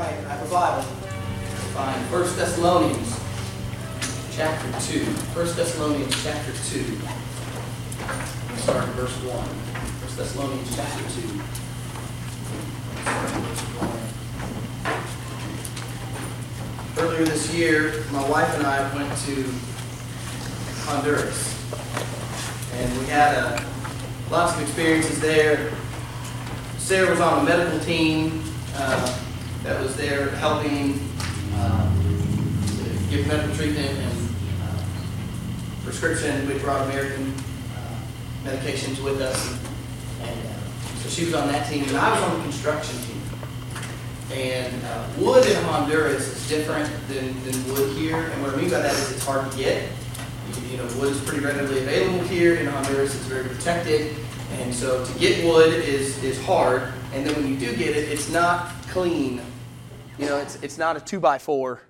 right, I have a Bible. Find 1 Thessalonians chapter 2. 1 Thessalonians chapter 2. We'll start in verse 1. 1 Thessalonians chapter 2. Verse 1. Earlier this year, my wife and I went to Honduras. And we had uh, lots of experiences there. Sarah was on a medical team uh, that was there helping uh, give medical treatment and uh, prescription. We brought American uh, medications with us. And uh, so she was on that team, and I was on the construction team. And uh, wood in Honduras is different than, than wood here. And what I mean by that is it's hard to get. You, you know, wood is pretty readily available here. In Honduras, it's very protected. And so to get wood is, is hard. And then when you do get it, it's not clean. You know, it's, it's not a two by four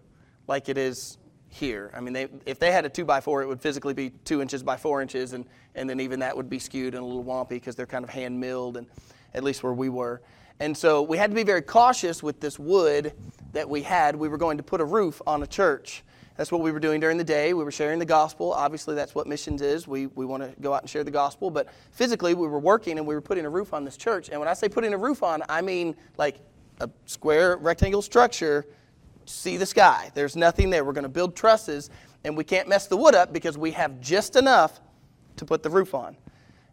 like it is here. I mean, they, if they had a two by four, it would physically be two inches by four inches, and, and then even that would be skewed and a little wompy because they're kind of hand milled, and at least where we were. And so we had to be very cautious with this wood that we had. We were going to put a roof on a church. That's what we were doing during the day. We were sharing the gospel. Obviously, that's what missions is. We, we want to go out and share the gospel. But physically, we were working and we were putting a roof on this church. And when I say putting a roof on, I mean like a square rectangle structure, see the sky. There's nothing there. We're going to build trusses, and we can't mess the wood up because we have just enough to put the roof on.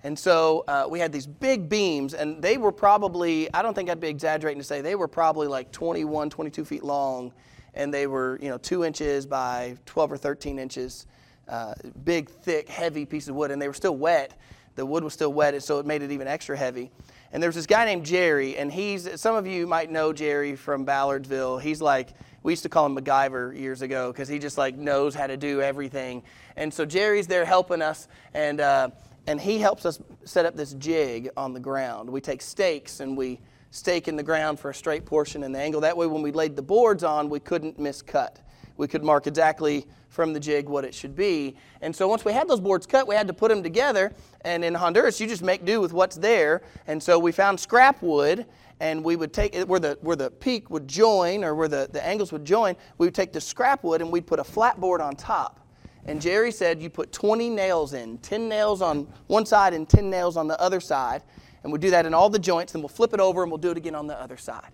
And so uh, we had these big beams, and they were probably, I don't think I'd be exaggerating to say, they were probably like 21, 22 feet long and they were you know two inches by 12 or 13 inches uh, big thick heavy piece of wood and they were still wet the wood was still wet and so it made it even extra heavy and there's this guy named jerry and he's some of you might know jerry from ballardsville he's like we used to call him MacGyver years ago because he just like knows how to do everything and so jerry's there helping us and uh, and he helps us set up this jig on the ground we take stakes and we stake in the ground for a straight portion and the angle. That way, when we laid the boards on, we couldn't miscut. We could mark exactly from the jig what it should be. And so once we had those boards cut, we had to put them together. And in Honduras, you just make do with what's there. And so we found scrap wood, and we would take where the where the peak would join or where the, the angles would join. We would take the scrap wood and we'd put a flat board on top. And Jerry said you put 20 nails in, 10 nails on one side and 10 nails on the other side and we'll do that in all the joints, then we'll flip it over and we'll do it again on the other side.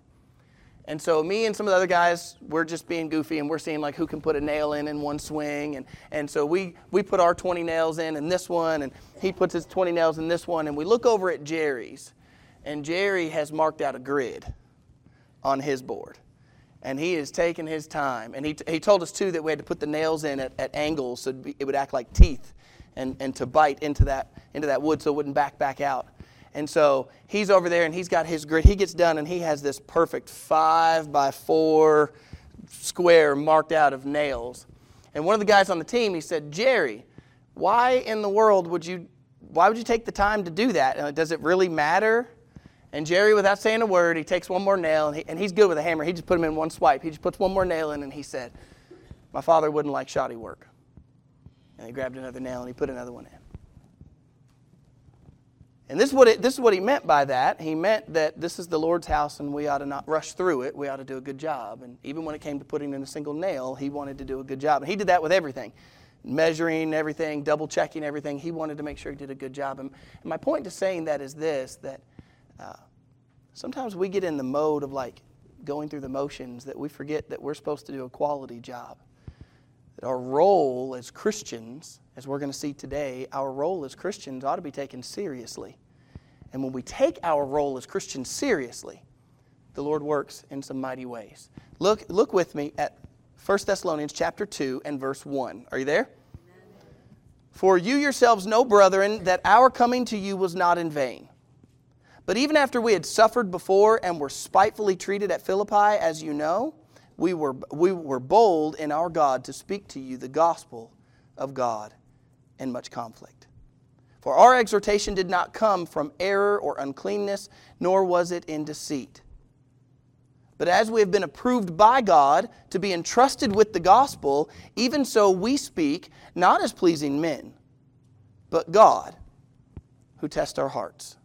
And so me and some of the other guys, we're just being goofy and we're seeing like who can put a nail in in one swing. And, and so we, we put our 20 nails in in this one, and he puts his 20 nails in this one. And we look over at Jerry's, and Jerry has marked out a grid on his board. And he is taking his time. And he, he told us too that we had to put the nails in at, at angles so it would act like teeth and, and to bite into that, into that wood so it wouldn't back back out. And so he's over there and he's got his grid. He gets done and he has this perfect five by four square marked out of nails. And one of the guys on the team, he said, Jerry, why in the world would you, why would you take the time to do that? And does it really matter? And Jerry, without saying a word, he takes one more nail and, he, and he's good with a hammer. He just put him in one swipe. He just puts one more nail in and he said, My father wouldn't like shoddy work. And he grabbed another nail and he put another one in. And this is, what it, this is what he meant by that. He meant that this is the Lord's house and we ought to not rush through it. We ought to do a good job. And even when it came to putting in a single nail, he wanted to do a good job. And he did that with everything measuring everything, double checking everything. He wanted to make sure he did a good job. And, my point to saying that is this that uh, sometimes we get in the mode of like going through the motions that we forget that we're supposed to do a quality job. That our role as Christians, as we're going to see today, our role as Christians ought to be taken seriously. And when we take our role as Christians seriously, the Lord works in some mighty ways. Look, look with me at 1 Thessalonians chapter 2 and verse 1. Are you there? For you yourselves know, brethren, that our coming to you was not in vain. But even after we had suffered before and were spitefully treated at Philippi, as you know, we were, we were bold in our God to speak to you the gospel of God in much conflict. For our exhortation did not come from error or uncleanness, nor was it in deceit. But as we have been approved by God to be entrusted with the gospel, even so we speak, not as pleasing men, but God, who tests our hearts.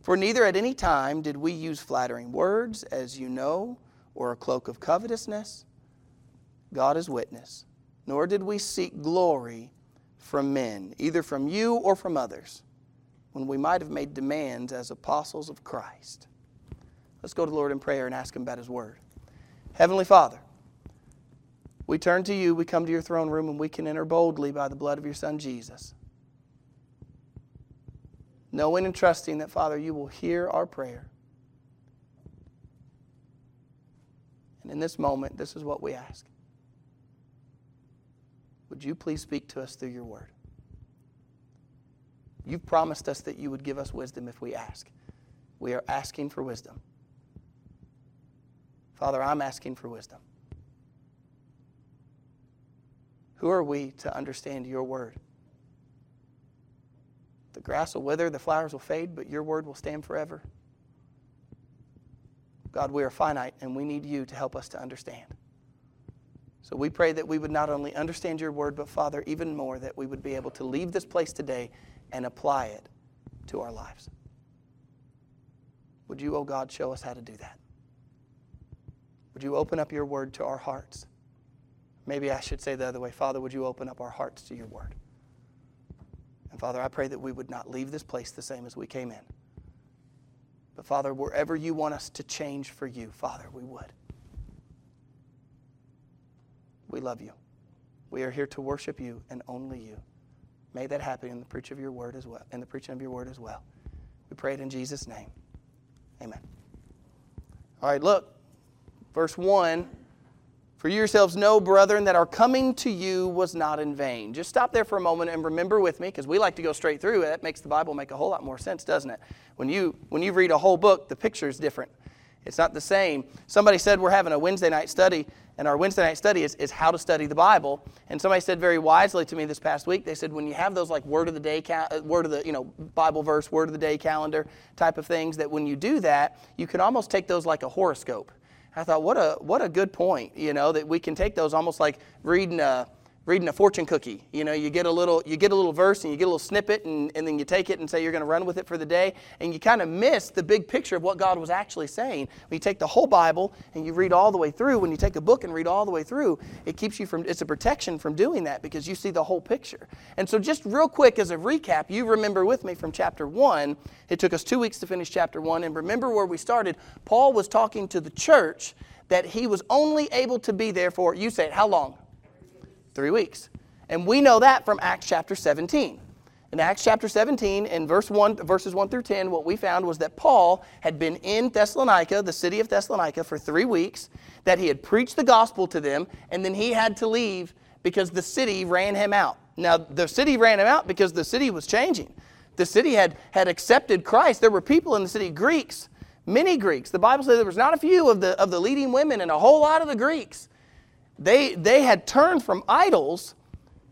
For neither at any time did we use flattering words, as you know, or a cloak of covetousness. God is witness. Nor did we seek glory from men, either from you or from others, when we might have made demands as apostles of Christ. Let's go to the Lord in prayer and ask Him about His Word. Heavenly Father, we turn to you, we come to your throne room, and we can enter boldly by the blood of your Son Jesus. Knowing and trusting that, Father, you will hear our prayer. And in this moment, this is what we ask. Would you please speak to us through your word? You've promised us that you would give us wisdom if we ask. We are asking for wisdom. Father, I'm asking for wisdom. Who are we to understand your word? The grass will wither, the flowers will fade, but your word will stand forever. God, we are finite and we need you to help us to understand. So we pray that we would not only understand your word, but Father, even more, that we would be able to leave this place today and apply it to our lives. Would you, oh God, show us how to do that? Would you open up your word to our hearts? Maybe I should say the other way Father, would you open up our hearts to your word? And Father, I pray that we would not leave this place the same as we came in. But Father, wherever you want us to change for you, Father, we would. We love you. We are here to worship you and only you. May that happen in the preaching of your word as well. In the preaching of your word as well. We pray it in Jesus' name. Amen. All right, look. Verse 1 For yourselves know, brethren, that our coming to you was not in vain. Just stop there for a moment and remember with me, because we like to go straight through. It. That makes the Bible make a whole lot more sense, doesn't it? When you, when you read a whole book, the picture is different. It's not the same. Somebody said we're having a Wednesday night study, and our Wednesday night study is, is how to study the Bible. And somebody said very wisely to me this past week, they said when you have those like word of the day, uh, word of the, you know, Bible verse, word of the day calendar type of things, that when you do that, you can almost take those like a horoscope. I thought, what a, what a good point, you know, that we can take those almost like reading a, reading a fortune cookie. You know, you get a little you get a little verse and you get a little snippet and, and then you take it and say you're going to run with it for the day and you kind of miss the big picture of what God was actually saying. When you take the whole Bible and you read all the way through, when you take a book and read all the way through, it keeps you from it's a protection from doing that because you see the whole picture. And so just real quick as a recap, you remember with me from chapter 1, it took us 2 weeks to finish chapter 1 and remember where we started. Paul was talking to the church that he was only able to be there for you say it, how long? Three weeks. And we know that from Acts chapter 17. In Acts chapter 17, in verse 1, verses 1 through 10, what we found was that Paul had been in Thessalonica, the city of Thessalonica, for three weeks, that he had preached the gospel to them, and then he had to leave because the city ran him out. Now, the city ran him out because the city was changing. The city had, had accepted Christ. There were people in the city, Greeks, many Greeks. The Bible says there was not a few of the, of the leading women and a whole lot of the Greeks they, they had turned from idols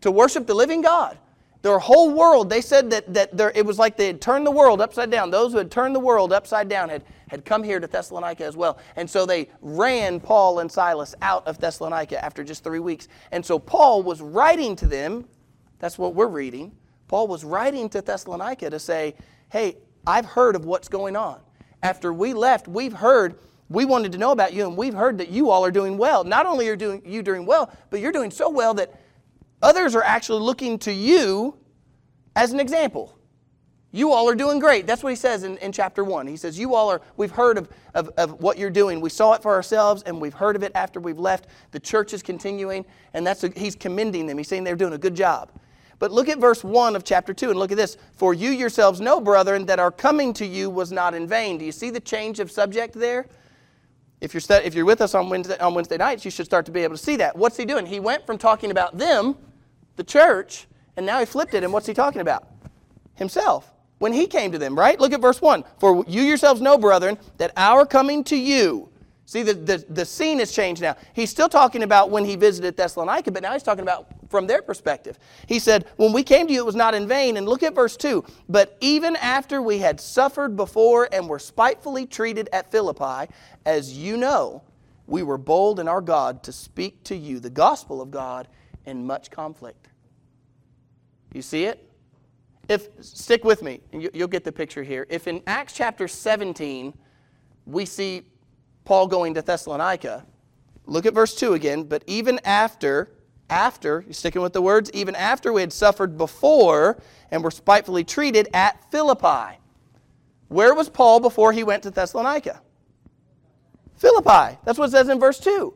to worship the living God. Their whole world, they said that, that there, it was like they had turned the world upside down. Those who had turned the world upside down had, had come here to Thessalonica as well. And so they ran Paul and Silas out of Thessalonica after just three weeks. And so Paul was writing to them, that's what we're reading. Paul was writing to Thessalonica to say, hey, I've heard of what's going on. After we left, we've heard we wanted to know about you, and we've heard that you all are doing well. Not only are doing, you doing well, but you're doing so well that others are actually looking to you as an example. You all are doing great. That's what he says in, in chapter 1. He says, You all are, we've heard of, of, of what you're doing. We saw it for ourselves, and we've heard of it after we've left. The church is continuing, and that's a, he's commending them. He's saying they're doing a good job. But look at verse 1 of chapter 2 and look at this. For you yourselves know, brethren, that our coming to you was not in vain. Do you see the change of subject there? If you're, if you're with us on Wednesday, on Wednesday nights, you should start to be able to see that. What's he doing? He went from talking about them, the church, and now he flipped it. And what's he talking about? Himself. When he came to them, right? Look at verse 1. For you yourselves know, brethren, that our coming to you, see, the, the, the scene has changed now. He's still talking about when he visited Thessalonica, but now he's talking about from their perspective. He said, When we came to you, it was not in vain. And look at verse 2. But even after we had suffered before and were spitefully treated at Philippi, as you know, we were bold in our God to speak to you the gospel of God in much conflict. You see it? If stick with me, you'll get the picture here. If in Acts chapter 17 we see Paul going to Thessalonica. Look at verse 2 again. But even after, after, you're sticking with the words, even after we had suffered before and were spitefully treated at Philippi. Where was Paul before he went to Thessalonica? Philippi. That's what it says in verse 2.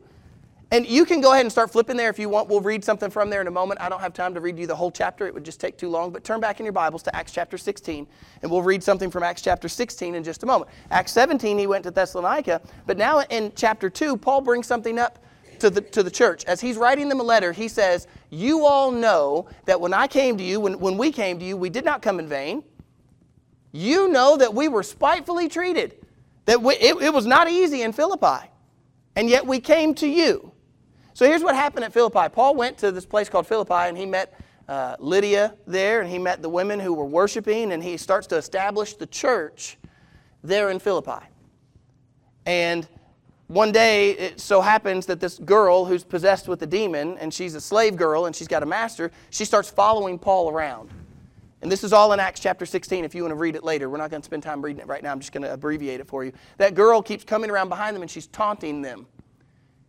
And you can go ahead and start flipping there if you want. We'll read something from there in a moment. I don't have time to read you the whole chapter, it would just take too long. But turn back in your Bibles to Acts chapter 16, and we'll read something from Acts chapter 16 in just a moment. Acts 17, he went to Thessalonica, but now in chapter 2, Paul brings something up to the, to the church. As he's writing them a letter, he says, You all know that when I came to you, when, when we came to you, we did not come in vain. You know that we were spitefully treated, that we, it, it was not easy in Philippi, and yet we came to you. So here's what happened at Philippi. Paul went to this place called Philippi and he met uh, Lydia there and he met the women who were worshiping and he starts to establish the church there in Philippi. And one day it so happens that this girl who's possessed with a demon and she's a slave girl and she's got a master, she starts following Paul around. And this is all in Acts chapter 16 if you want to read it later. We're not going to spend time reading it right now. I'm just going to abbreviate it for you. That girl keeps coming around behind them and she's taunting them.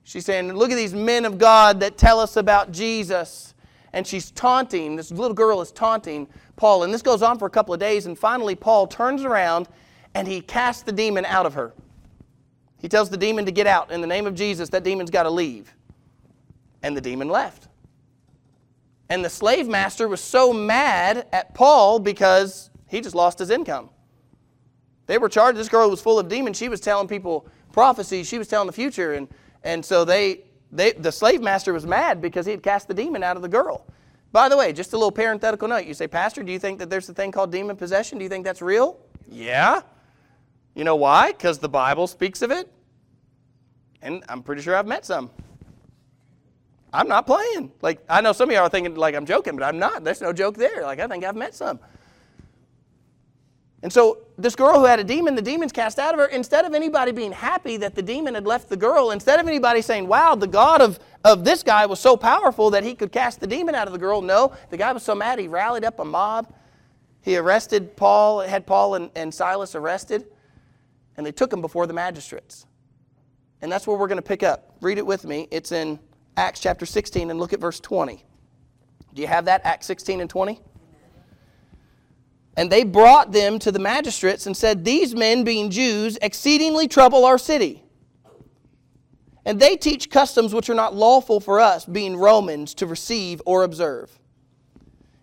She's saying, Look at these men of God that tell us about Jesus. And she's taunting, this little girl is taunting Paul. And this goes on for a couple of days. And finally, Paul turns around and he casts the demon out of her. He tells the demon to get out. In the name of Jesus, that demon's got to leave. And the demon left. And the slave master was so mad at Paul because he just lost his income. They were charged. This girl was full of demons. She was telling people prophecies. She was telling the future. And and so they, they, the slave master was mad because he had cast the demon out of the girl. By the way, just a little parenthetical note. You say, Pastor, do you think that there's a thing called demon possession? Do you think that's real? Yeah. You know why? Because the Bible speaks of it. And I'm pretty sure I've met some. I'm not playing. Like, I know some of y'all are thinking like I'm joking, but I'm not. There's no joke there. Like, I think I've met some. And so this girl who had a demon, the demon's cast out of her, instead of anybody being happy that the demon had left the girl, instead of anybody saying, wow, the God of, of this guy was so powerful that he could cast the demon out of the girl, no, the guy was so mad he rallied up a mob. He arrested Paul, had Paul and, and Silas arrested, and they took them before the magistrates. And that's where we're going to pick up. Read it with me. It's in Acts chapter 16 and look at verse 20. Do you have that, Acts 16 and 20? And they brought them to the magistrates and said, These men, being Jews, exceedingly trouble our city. And they teach customs which are not lawful for us, being Romans, to receive or observe.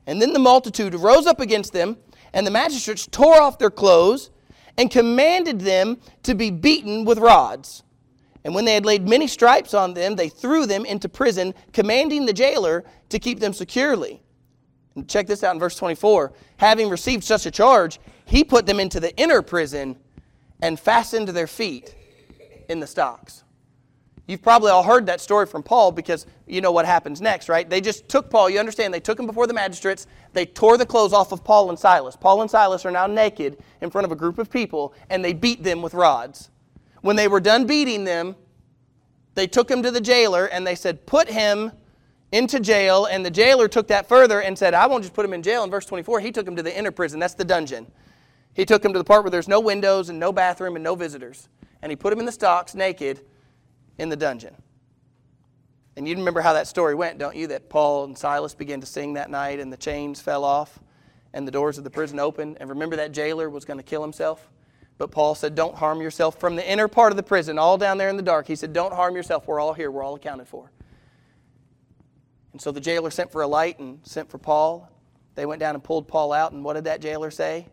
And then the multitude rose up against them, and the magistrates tore off their clothes and commanded them to be beaten with rods. And when they had laid many stripes on them, they threw them into prison, commanding the jailer to keep them securely. And check this out in verse 24. Having received such a charge, he put them into the inner prison and fastened their feet in the stocks. You've probably all heard that story from Paul because you know what happens next, right? They just took Paul. You understand, they took him before the magistrates. They tore the clothes off of Paul and Silas. Paul and Silas are now naked in front of a group of people, and they beat them with rods. When they were done beating them, they took him to the jailer and they said, Put him into jail, and the jailer took that further and said, I won't just put him in jail. In verse 24, he took him to the inner prison. That's the dungeon. He took him to the part where there's no windows and no bathroom and no visitors. And he put him in the stocks, naked, in the dungeon. And you remember how that story went, don't you? That Paul and Silas began to sing that night, and the chains fell off, and the doors of the prison opened. And remember that jailer was going to kill himself? But Paul said, Don't harm yourself. From the inner part of the prison, all down there in the dark, he said, Don't harm yourself. We're all here. We're all accounted for. And so the jailer sent for a light and sent for Paul. They went down and pulled Paul out. And what did that jailer say?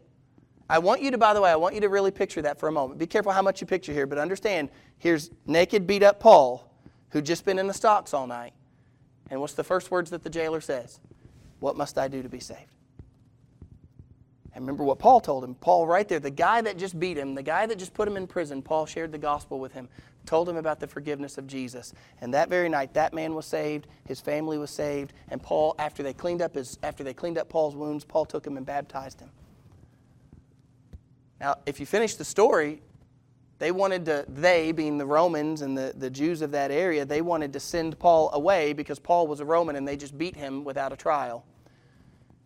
I want you to, by the way, I want you to really picture that for a moment. Be careful how much you picture here, but understand here's naked, beat up Paul, who'd just been in the stocks all night. And what's the first words that the jailer says? What must I do to be saved? And remember what Paul told him. Paul, right there, the guy that just beat him, the guy that just put him in prison, Paul shared the gospel with him told him about the forgiveness of Jesus. And that very night, that man was saved, his family was saved, and Paul, after they cleaned up his, after they cleaned up Paul's wounds, Paul took him and baptized him. Now, if you finish the story, they wanted to, they being the Romans and the, the Jews of that area, they wanted to send Paul away because Paul was a Roman and they just beat him without a trial.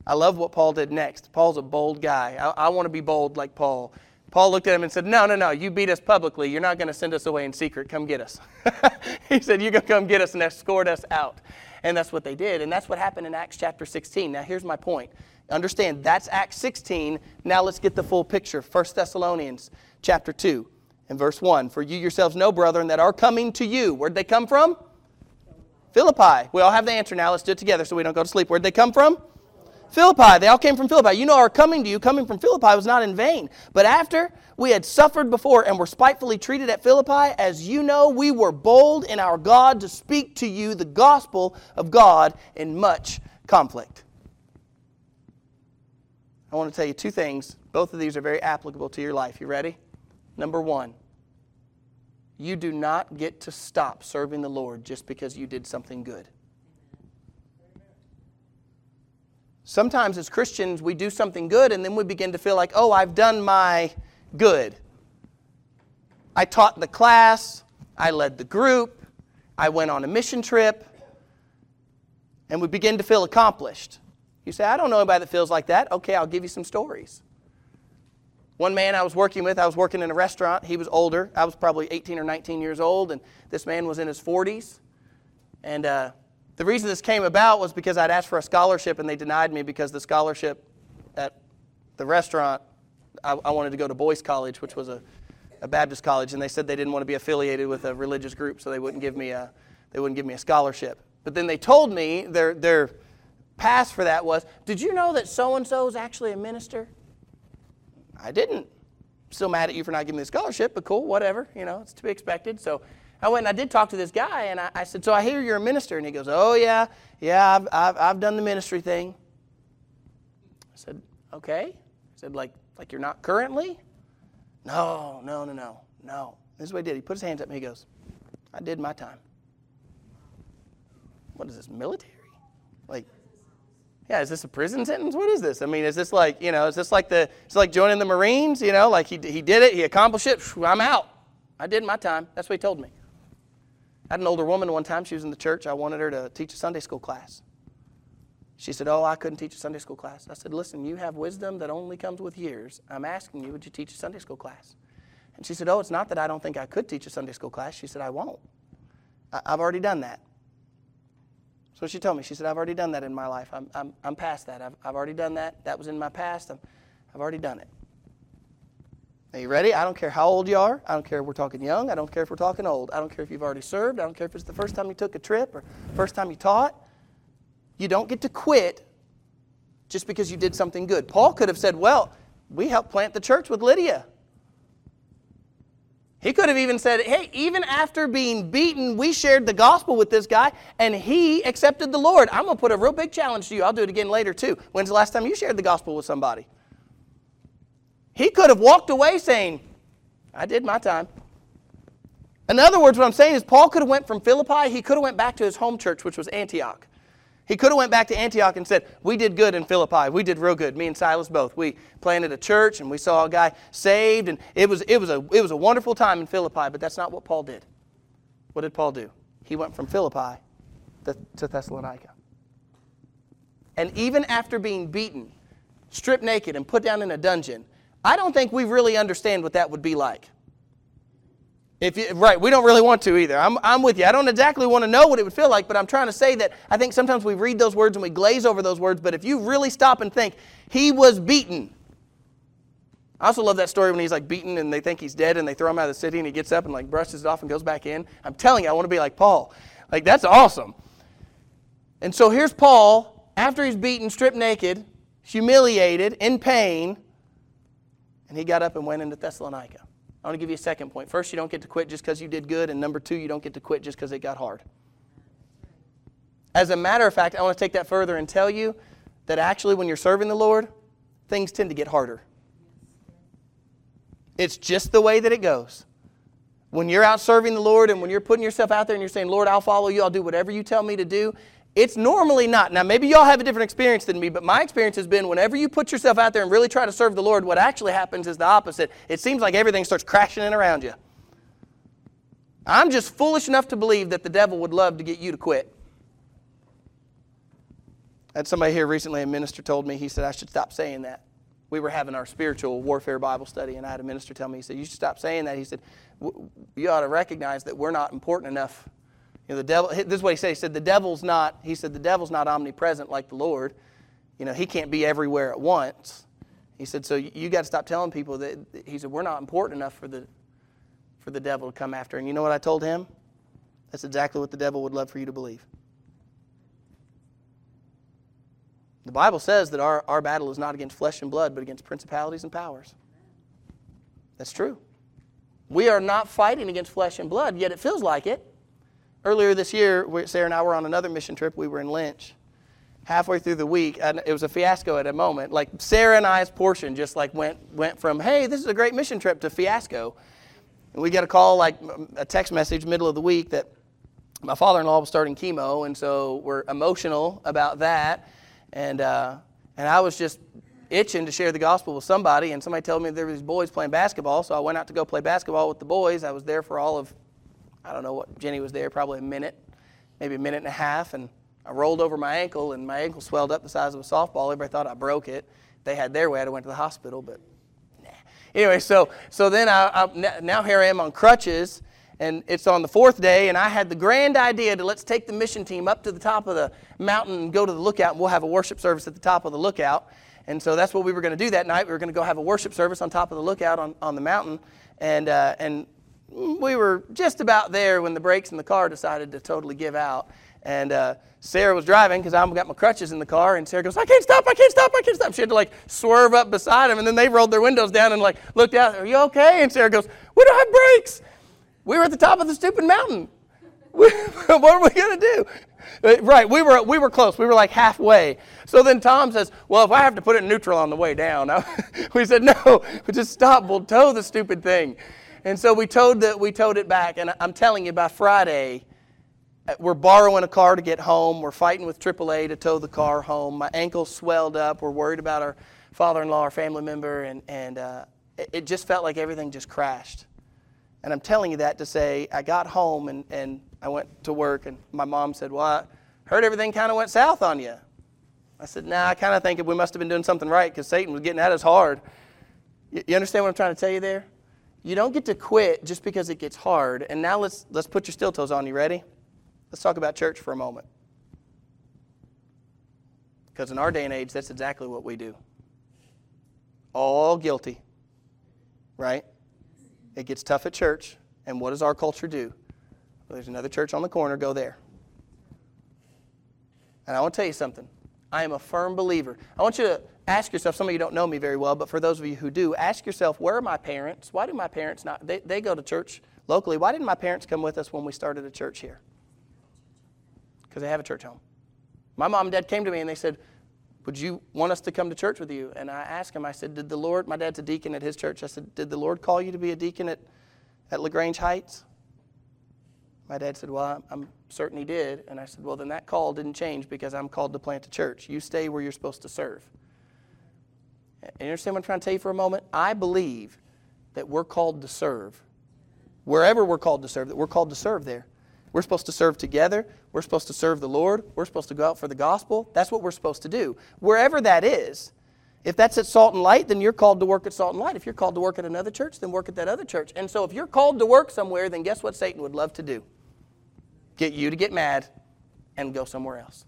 I love what Paul did next. Paul's a bold guy. I, I want to be bold like Paul. Paul looked at him and said, No, no, no, you beat us publicly. You're not going to send us away in secret. Come get us. he said, You're going to come get us and escort us out. And that's what they did. And that's what happened in Acts chapter 16. Now, here's my point. Understand, that's Acts 16. Now let's get the full picture. 1 Thessalonians chapter 2 and verse 1. For you yourselves know, brethren, that are coming to you. Where'd they come from? Philippi. We all have the answer now. Let's do it together so we don't go to sleep. Where'd they come from? Philippi. They all came from Philippi. You know, our coming to you, coming from Philippi, was not in vain. But after we had suffered before and were spitefully treated at Philippi, as you know, we were bold in our God to speak to you the gospel of God in much conflict. I want to tell you two things. Both of these are very applicable to your life. You ready? Number one, you do not get to stop serving the Lord just because you did something good. Sometimes as Christians, we do something good and then we begin to feel like, oh, I've done my good. I taught the class, I led the group, I went on a mission trip, and we begin to feel accomplished. You say, I don't know anybody that feels like that. Okay, I'll give you some stories. One man I was working with, I was working in a restaurant. He was older. I was probably 18 or 19 years old, and this man was in his 40s. And uh, the reason this came about was because I'd asked for a scholarship and they denied me because the scholarship at the restaurant, I, I wanted to go to Boyce College, which was a, a, Baptist college, and they said they didn't want to be affiliated with a religious group, so they wouldn't give me a, they wouldn't give me a scholarship. But then they told me their, their pass for that was, Did you know that so and so is actually a minister? I didn't. Still mad at you for not giving me the scholarship, but cool, whatever. You know, it's to be expected. So I went and I did talk to this guy, and I, I, said, So I hear you're a minister. And he goes, Oh, yeah, yeah, I've, I've, I've done the ministry thing. I said, Okay. I said, like, like you're not currently? No, no, no, no, no. This is what he did. He put his hands up and he goes, I did my time. What is this, military? Like, yeah, is this a prison sentence? What is this? I mean, is this like, you know, is this like the, it's like joining the Marines, you know, like he, he did it, he accomplished it, I'm out. I did my time. That's what he told me. I had an older woman one time, she was in the church. I wanted her to teach a Sunday school class. She said, Oh, I couldn't teach a Sunday school class. I said, Listen, you have wisdom that only comes with years. I'm asking you, would you teach a Sunday school class? And she said, Oh, it's not that I don't think I could teach a Sunday school class. She said, I won't. I- I've already done that. So she told me, she said, I've already done that in my life. I'm, I'm, I'm past that. I've, I've already done that. That was in my past. i I've already done it. Are you ready? I don't care how old you are. I don't care if we're talking young. I don't care if we're talking old. I don't care if you've already served. I don't care if it's the first time you took a trip or first time you taught. You don't get to quit just because you did something good. Paul could have said, Well, we helped plant the church with Lydia. He could have even said, Hey, even after being beaten, we shared the gospel with this guy and he accepted the Lord. I'm going to put a real big challenge to you. I'll do it again later too. When's the last time you shared the gospel with somebody? He could have walked away saying, I did my time. In other words, what I'm saying is Paul could have went from Philippi, he could have went back to his home church, which was Antioch. He could have went back to Antioch and said, "We did good in Philippi. We did real good. Me and Silas both. We planted a church and we saw a guy saved, and it was it was a it was a wonderful time in Philippi." But that's not what Paul did. What did Paul do? He went from Philippi to, to Thessalonica. And even after being beaten, stripped naked, and put down in a dungeon, I don't think we really understand what that would be like. If you, right, we don't really want to either. I'm, I'm with you. I don't exactly want to know what it would feel like, but I'm trying to say that I think sometimes we read those words and we glaze over those words, but if you really stop and think, he was beaten. I also love that story when he's like beaten and they think he's dead and they throw him out of the city and he gets up and like brushes it off and goes back in. I'm telling you, I want to be like Paul. Like, that's awesome. And so here's Paul, after he's beaten, stripped naked, humiliated, in pain, and he got up and went into Thessalonica. I want to give you a second point. First, you don't get to quit just because you did good, and number two, you don't get to quit just because it got hard. As a matter of fact, I want to take that further and tell you that actually, when you're serving the Lord, things tend to get harder. It's just the way that it goes. When you're out serving the Lord and when you're putting yourself out there and you're saying, Lord, I'll follow you, I'll do whatever you tell me to do, it's normally not. Now, maybe y'all have a different experience than me, but my experience has been whenever you put yourself out there and really try to serve the Lord, what actually happens is the opposite. It seems like everything starts crashing in around you. I'm just foolish enough to believe that the devil would love to get you to quit. I had somebody here recently, a minister told me, he said I should stop saying that. we were having our spiritual warfare Bible study, and I had a minister tell me, he said, You should stop saying that. He said, You ought to recognize that we're not important enough. You know, the devil, this is what he said. He said, The devil's not, he said, the devil's not omnipresent like the Lord. You know, he can't be everywhere at once. He said, So you got to stop telling people that, he said, We're not important enough for the, for the devil to come after. And you know what I told him? That's exactly what the devil would love for you to believe. The Bible says that our, our battle is not against flesh and blood, but against principalities and powers. That's true. We are not fighting against flesh and blood, yet it feels like it. Earlier this year, Sarah and I were on another mission trip. We were in Lynch. Halfway through the week, it was a fiasco at a moment. Like Sarah and I's portion just like went went from hey, this is a great mission trip to fiasco. And we get a call, like a text message, middle of the week that my father-in-law was starting chemo, and so we're emotional about that. And, uh, and I was just itching to share the gospel with somebody, and somebody told me there were these boys playing basketball, so I went out to go play basketball with the boys. I was there for all of, I don't know what, Jenny was there probably a minute, maybe a minute and a half, and I rolled over my ankle, and my ankle swelled up the size of a softball. Everybody thought I broke it. They had their way. I went to the hospital, but nah. Anyway, so, so then I, I, now here I am on crutches, and it's on the fourth day, and I had the grand idea to let's take the mission team up to the top of the mountain and go to the lookout, and we'll have a worship service at the top of the lookout. And so that's what we were going to do that night. We were going to go have a worship service on top of the lookout on, on the mountain. And, uh, and we were just about there when the brakes in the car decided to totally give out. And uh, Sarah was driving because I've got my crutches in the car, and Sarah goes, "I can't stop! I can't stop! I can't stop!" She had to like swerve up beside him, and then they rolled their windows down and like looked out. Are you okay? And Sarah goes, "We don't have brakes." We were at the top of the stupid mountain. what are we going to do? Uh, right, we were, we were close. We were like halfway. So then Tom says, Well, if I have to put it in neutral on the way down, we said, No, just stop. We'll tow the stupid thing. And so we towed, the, we towed it back. And I'm telling you, by Friday, uh, we're borrowing a car to get home. We're fighting with AAA to tow the car home. My ankle swelled up. We're worried about our father in law, our family member. And, and uh, it, just felt like everything just crashed. And I'm telling you that to say I got home and, and I went to work, and my mom said, Well, I heard everything kind of went south on you. I said, Nah, I kind of think we must have been doing something right because Satan was getting at us hard. You, you understand what I'm trying to tell you there? You don't get to quit just because it gets hard. And now let's, let's put your steel toes on. You ready? Let's talk about church for a moment. Because in our day and age, that's exactly what we do. All guilty, right? It gets tough at church, and what does our culture do? Well, there's another church on the corner, go there. And I want to tell you something. I am a firm believer. I want you to ask yourself, some of you don't know me very well, but for those of you who do, ask yourself, where are my parents? Why do my parents not? They, they go to church locally. Why didn't my parents come with us when we started a church here? Because they have a church home. My mom and dad came to me and they said, would you want us to come to church with you? And I asked him, I said, Did the Lord, my dad's a deacon at his church. I said, Did the Lord call you to be a deacon at, at LaGrange Heights? My dad said, Well, I'm certain he did. And I said, Well, then that call didn't change because I'm called to plant a church. You stay where you're supposed to serve. You understand what I'm trying to tell you for a moment? I believe that we're called to serve. Wherever we're called to serve, that we're called to serve there. We're supposed to serve together. We're supposed to serve the Lord. We're supposed to go out for the gospel. That's what we're supposed to do. Wherever that is, if that's at Salt and Light, then you're called to work at Salt and Light. If you're called to work at another church, then work at that other church. And so if you're called to work somewhere, then guess what Satan would love to do? Get you to get mad and go somewhere else.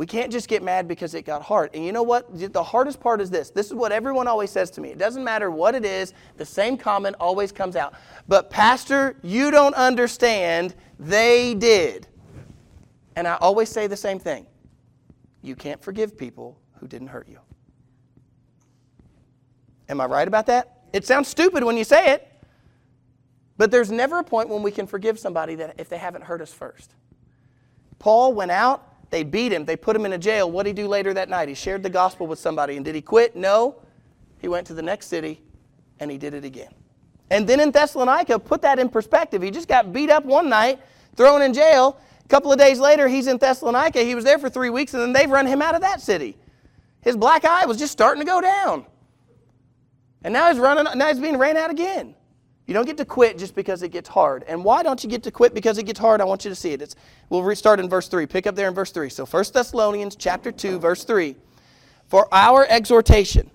We can't just get mad because it got hard. And you know what? The hardest part is this. This is what everyone always says to me. It doesn't matter what it is, the same comment always comes out. But, Pastor, you don't understand. They did. And I always say the same thing you can't forgive people who didn't hurt you. Am I right about that? It sounds stupid when you say it, but there's never a point when we can forgive somebody that if they haven't hurt us first. Paul went out they beat him. They put him in a jail. What did he do later that night? He shared the gospel with somebody. And did he quit? No. He went to the next city and he did it again. And then in Thessalonica, put that in perspective. He just got beat up one night, thrown in jail. A couple of days later, he's in Thessalonica. He was there for three weeks, and then they've run him out of that city. His black eye was just starting to go down. And now he's running, now he's being ran out again. You don't get to quit just because it gets hard. And why don't you get to quit because it gets hard? I want you to see it. It's, we'll restart in verse 3. Pick up there in verse 3. So 1 Thessalonians chapter 2, verse 3. For our exhortation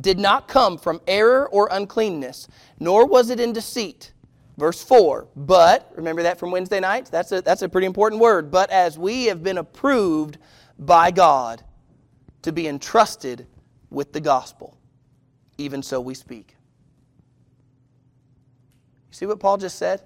did not come from error or uncleanness, nor was it in deceit. Verse 4, but, remember that from Wednesday night? That's a, that's a pretty important word. But as we have been approved by God to be entrusted with the gospel, even so we speak. See what Paul just said?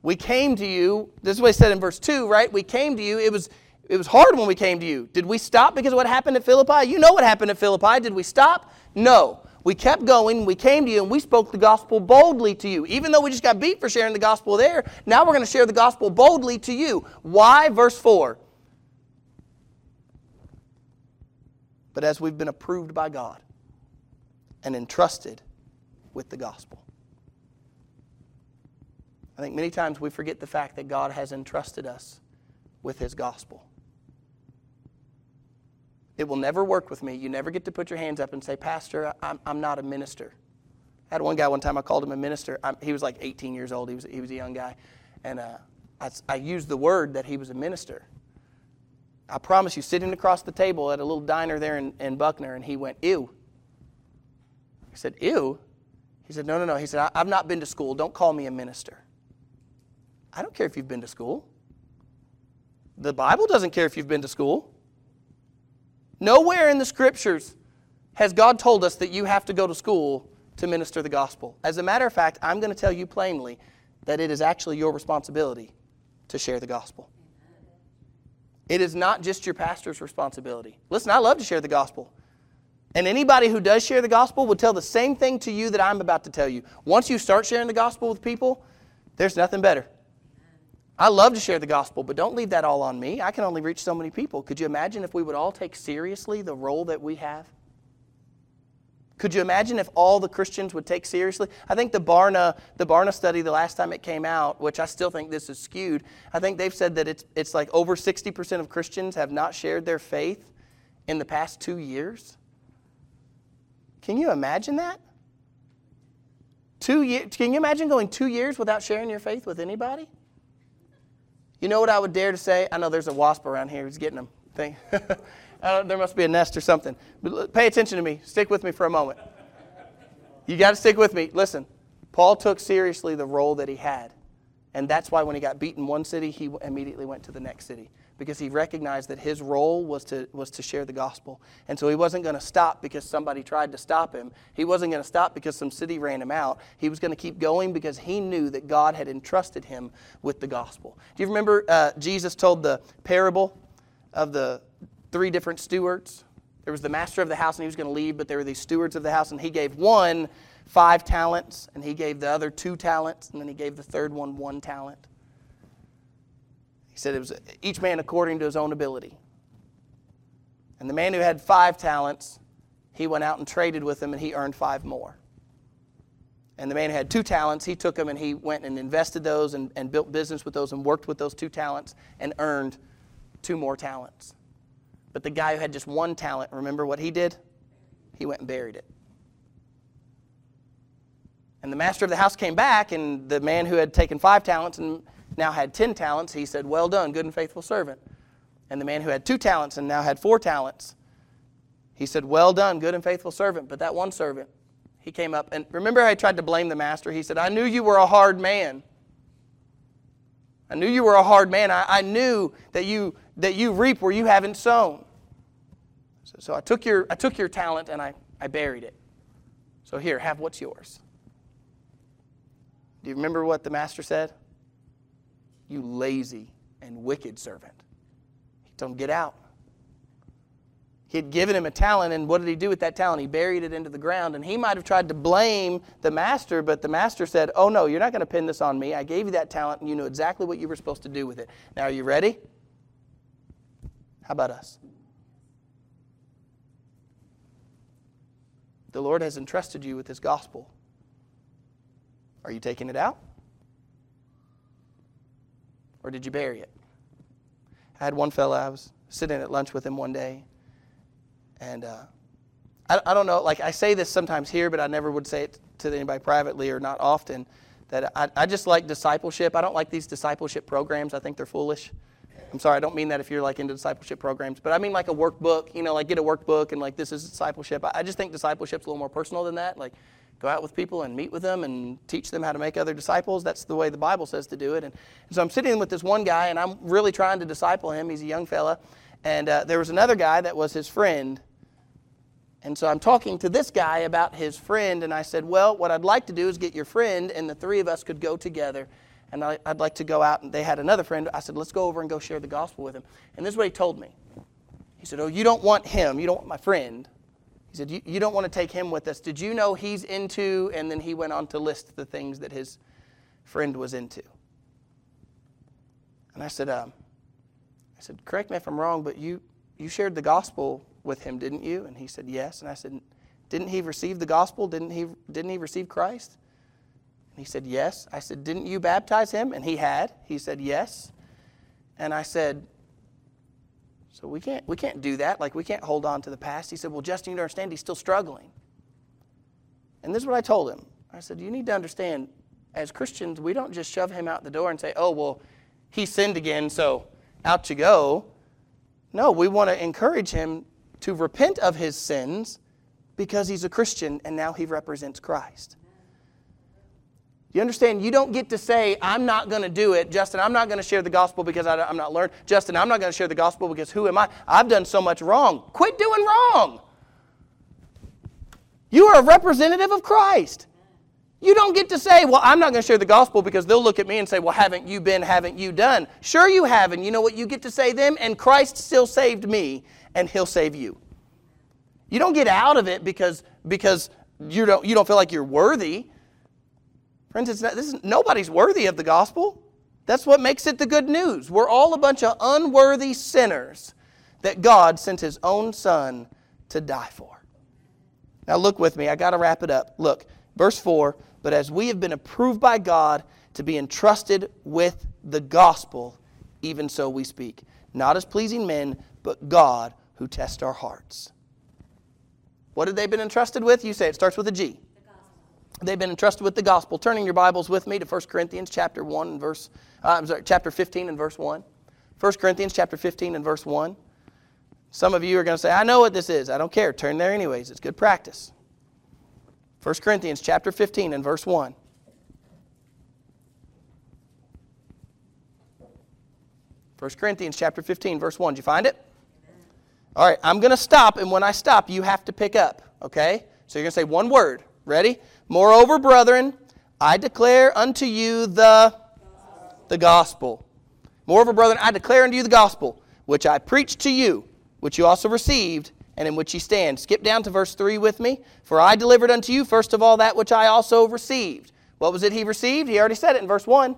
We came to you, this is what he said in verse 2, right? We came to you, it was it was hard when we came to you. Did we stop because of what happened at Philippi? You know what happened at Philippi. Did we stop? No. We kept going. We came to you and we spoke the gospel boldly to you. Even though we just got beat for sharing the gospel there, now we're going to share the gospel boldly to you. Why? Verse 4. But as we've been approved by God and entrusted with the gospel. I think many times we forget the fact that God has entrusted us with his gospel. It will never work with me. You never get to put your hands up and say, Pastor, I'm, I'm not a minister. I had one guy one time, I called him a minister. I'm, he was like 18 years old, he was, he was a young guy. And uh, I, I used the word that he was a minister. I promise you, sitting across the table at a little diner there in, in Buckner, and he went, Ew. I said, Ew? He said, No, no, no. He said, I've not been to school. Don't call me a minister. I don't care if you've been to school. The Bible doesn't care if you've been to school. Nowhere in the scriptures has God told us that you have to go to school to minister the gospel. As a matter of fact, I'm going to tell you plainly that it is actually your responsibility to share the gospel. It is not just your pastor's responsibility. Listen, I love to share the gospel. And anybody who does share the gospel will tell the same thing to you that I'm about to tell you. Once you start sharing the gospel with people, there's nothing better. I love to share the gospel, but don't leave that all on me. I can only reach so many people. Could you imagine if we would all take seriously the role that we have? Could you imagine if all the Christians would take seriously? I think the Barna, the Barna study, the last time it came out, which I still think this is skewed, I think they've said that it's, it's like over 60% of Christians have not shared their faith in the past two years. Can you imagine that? Two years, can you imagine going two years without sharing your faith with anybody? You know what I would dare to say? I know there's a wasp around here who's getting them. Thing. there must be a nest or something. But pay attention to me. Stick with me for a moment. You got to stick with me. Listen, Paul took seriously the role that he had. And that's why when he got beaten in one city, he immediately went to the next city because he recognized that his role was to, was to share the gospel. And so he wasn't going to stop because somebody tried to stop him. He wasn't going to stop because some city ran him out. He was going to keep going because he knew that God had entrusted him with the gospel. Do you remember uh, Jesus told the parable of the three different stewards? There was the master of the house and he was going to leave, but there were these stewards of the house, and he gave one five talents, and he gave the other two talents, and then he gave the third one one talent. He said it was each man according to his own ability. And the man who had five talents, he went out and traded with them and he earned five more. And the man who had two talents, he took them and he went and invested those and, and built business with those and worked with those two talents and earned two more talents. But the guy who had just one talent, remember what he did? He went and buried it. And the master of the house came back, and the man who had taken five talents and now had 10 talents, he said, Well done, good and faithful servant. And the man who had two talents and now had four talents, he said, Well done, good and faithful servant. But that one servant, he came up and remember how he tried to blame the master? He said, I knew you were a hard man. I knew you were a hard man. I, I knew that you that you reap where you haven't sown. So, so I took your I took your talent and I, I buried it. So here, have what's yours. Do you remember what the master said? You lazy and wicked servant. He told him, Get out. He had given him a talent, and what did he do with that talent? He buried it into the ground. And he might have tried to blame the master, but the master said, Oh, no, you're not going to pin this on me. I gave you that talent, and you knew exactly what you were supposed to do with it. Now, are you ready? How about us? The Lord has entrusted you with His gospel. Are you taking it out? Or did you bury it? I had one fellow, I was sitting at lunch with him one day, and uh, I, I don't know, like I say this sometimes here, but I never would say it to anybody privately or not often, that I, I just like discipleship. I don't like these discipleship programs, I think they're foolish. I'm sorry, I don't mean that if you're like into discipleship programs, but I mean like a workbook, you know, like get a workbook and like this is discipleship. I just think discipleship's a little more personal than that. Like go out with people and meet with them and teach them how to make other disciples. That's the way the Bible says to do it. And, so I'm sitting with this one guy and I'm really trying to disciple him. He's a young fella. And uh, there was another guy that was his friend. And so I'm talking to this guy about his friend. And I said, Well, what I'd like to do is get your friend, and the three of us could go together. And I, would like to go out. And they had another friend. I said, Let's go over and go share the gospel with him. And this is what he told me. He said, Oh, you don't want him. You don't want my friend. He said, you, don't want to take him with us. Did you know he's into? And then he went on to list the things that his friend was into. And I said, um, I said, correct me if I'm wrong, but you, you shared the gospel with him, didn't you? And he said, yes. And I said, didn't he receive the gospel? Didn't he, didn't he receive Christ? And he said, yes. I said, didn't you baptize him? And he had. He said, yes. And I said, so we can't, we can't do that. Like, we can't hold on to the past. He said, Well, Justin, you need to understand he's still struggling. And this is what I told him. I said, You need to understand, as Christians, we don't just shove him out the door and say, Oh, well, he sinned again, so out you go. No, we want to encourage him to repent of his sins because he's a Christian and now he represents Christ. You understand? You don't get to say, I'm not going to do it. Justin, I'm not going to share the gospel because I, am not learned. Justin, I'm not going to share the gospel because who am I? I've done so much wrong. Quit doing wrong. You are a representative of Christ. You don't get to say, well, I'm not going to share the gospel because they'll look at me and say, well, haven't you been, haven't you done? Sure, you haven't. You know what you get to say them? And Christ still saved me, and he'll save you. You don't get out of it because, because you, don't, you don't feel like you're worthy. Friends, it's not, this is, nobody's worthy of the gospel. That's what makes it the good news. We're all a bunch of unworthy sinners that God sent His own Son to die for. Now, look with me. I got to wrap it up. Look, verse 4 But as we have been approved by God to be entrusted with the gospel, even so we speak. Not as pleasing men, but God who tests our hearts. What have they been entrusted with? You say it starts with a G. They've been entrusted with the gospel. Turning your Bibles with me to 1 Corinthians chapter 1 and verse, uh, I'm sorry, chapter 15 and verse 1. 1 Corinthians chapter 15 and verse 1. Some of you are going to say, I know what this is. I don't care. Turn there anyways. It's good practice. 1 Corinthians chapter 15 and verse 1. First Corinthians chapter 15, verse 1. Did you find it? All right, I'm going to stop, and when I stop, you have to pick up, okay? So you're going to say one word. Ready? Moreover, brethren, I declare unto you the, the gospel. Moreover, brethren, I declare unto you the gospel, which I preached to you, which you also received, and in which ye stand. Skip down to verse 3 with me. For I delivered unto you, first of all, that which I also received. What was it he received? He already said it in verse 1.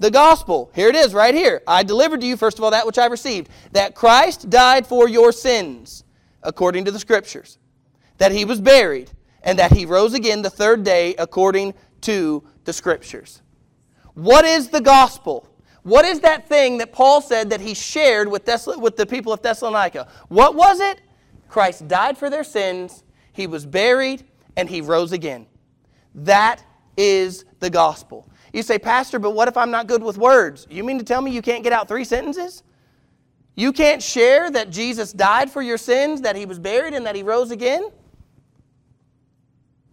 The gospel. Here it is, right here. I delivered to you, first of all, that which I received. That Christ died for your sins, according to the Scriptures. That he was buried and that he rose again the third day according to the scriptures. What is the gospel? What is that thing that Paul said that he shared with, with the people of Thessalonica? What was it? Christ died for their sins, he was buried, and he rose again. That is the gospel. You say, Pastor, but what if I'm not good with words? You mean to tell me you can't get out three sentences? You can't share that Jesus died for your sins, that he was buried, and that he rose again?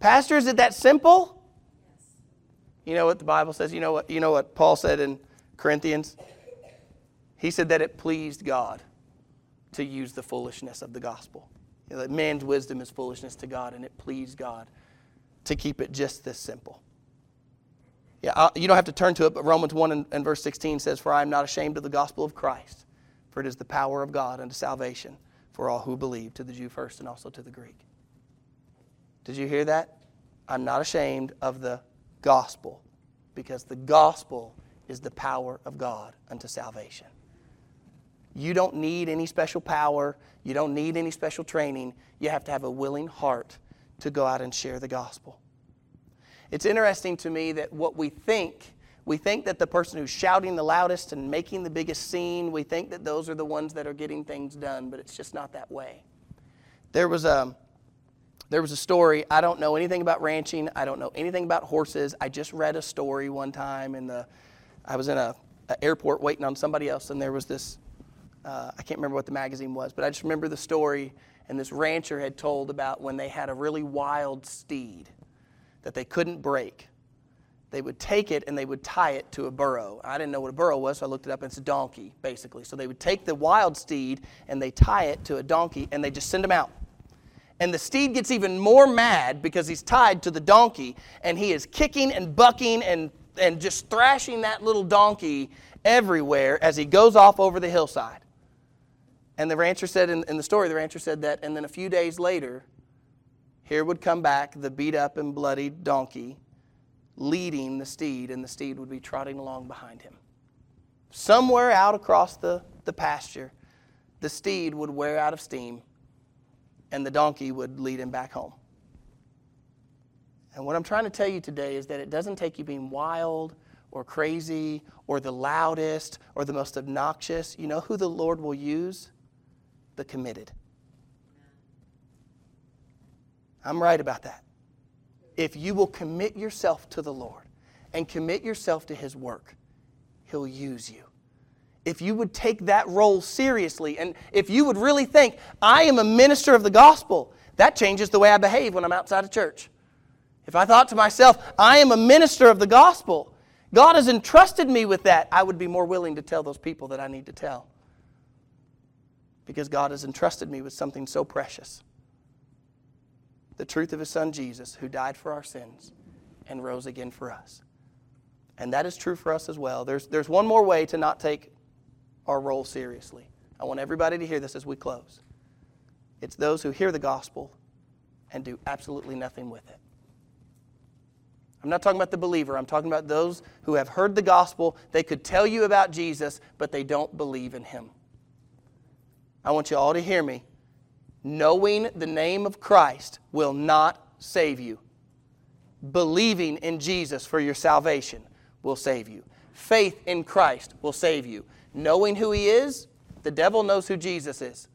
Pastor, is it that simple? You know what the Bible says? You know what, you know what Paul said in Corinthians? He said that it pleased God to use the foolishness of the gospel. You know, that man's wisdom is foolishness to God, and it pleased God to keep it just this simple. Yeah, you don't have to turn to it, but Romans 1 and, and verse 16 says, For I am not ashamed of the gospel of Christ, for it is the power of God unto salvation for all who believe, to the Jew first and also to the Greek. Did you hear that? I'm not ashamed of the gospel because the gospel is the power of God unto salvation. You don't need any special power. You don't need any special training. You have to have a willing heart to go out and share the gospel. It's interesting to me that what we think, we think that the person who's shouting the loudest and making the biggest scene, we think that those are the ones that are getting things done, but it's just not that way. There was a there was a story. I don't know anything about ranching. I don't know anything about horses. I just read a story one time in the. I was in a uh, airport waiting on somebody else, and there was this uh, I can't remember what the magazine was, but I just remember the story. And this rancher had told about when they had a really wild steed that they couldn't break. They would take it and they would tie it to a burro. I didn't know what a burro was, so I looked it up. It's a donkey, basically. So they would take the wild steed and they tie it to a donkey and they just send him out. And the steed gets even more mad because he's tied to the donkey and he is kicking and bucking and, and just thrashing that little donkey everywhere as he goes off over the hillside. And the rancher said in, in, the story, the rancher said that, and then a few days later, here would come back the beat up and bloody donkey leading the steed, and the steed would be trotting along behind him. Somewhere out across the, the pasture, the steed would wear out of steam, and the donkey would lead him back home. And what I'm trying to tell you today is that it doesn't take you being wild or crazy or the loudest or the most obnoxious. You know who the Lord will use? the committed. I'm right about that. If you will commit yourself to the Lord and commit yourself to His work, He'll use you. If you would take that role seriously, and if you would really think, I am a minister of the gospel, that changes the way I behave when I'm outside of church. If I thought to myself, I am a minister of the gospel, God has entrusted me with that, I would be more willing to tell those people that I need to tell because God has entrusted me with something so precious the truth of His Son Jesus, who died for our sins and rose again for us. And that is true for us as well. There's, there's one more way to not take our role seriously. I want everybody to hear this as we close. It's those who hear the gospel and do absolutely nothing with it. I'm not talking about the believer. I'm talking about those who have heard the gospel. They could tell you about Jesus, but they don't believe in him. I want you all to hear me. Knowing the name of Christ will not save you. Believing in Jesus for your salvation will save you. Faith in Christ will save you. Knowing who He is, the devil knows who Jesus is.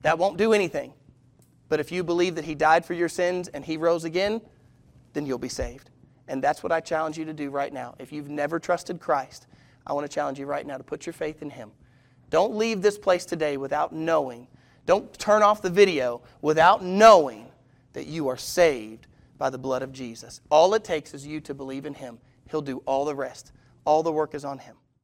That won't do anything. But if you believe that He died for your sins and He rose again, then you'll be saved. And that's what I challenge you to do right now. If you've never trusted Christ, I want to challenge you right now to put your faith in Him. Don't leave this place today without knowing. Don't turn off the video without knowing that you are saved by the blood of Jesus. All it takes is you to believe in Him. He'll do all the rest. All the work is on Him.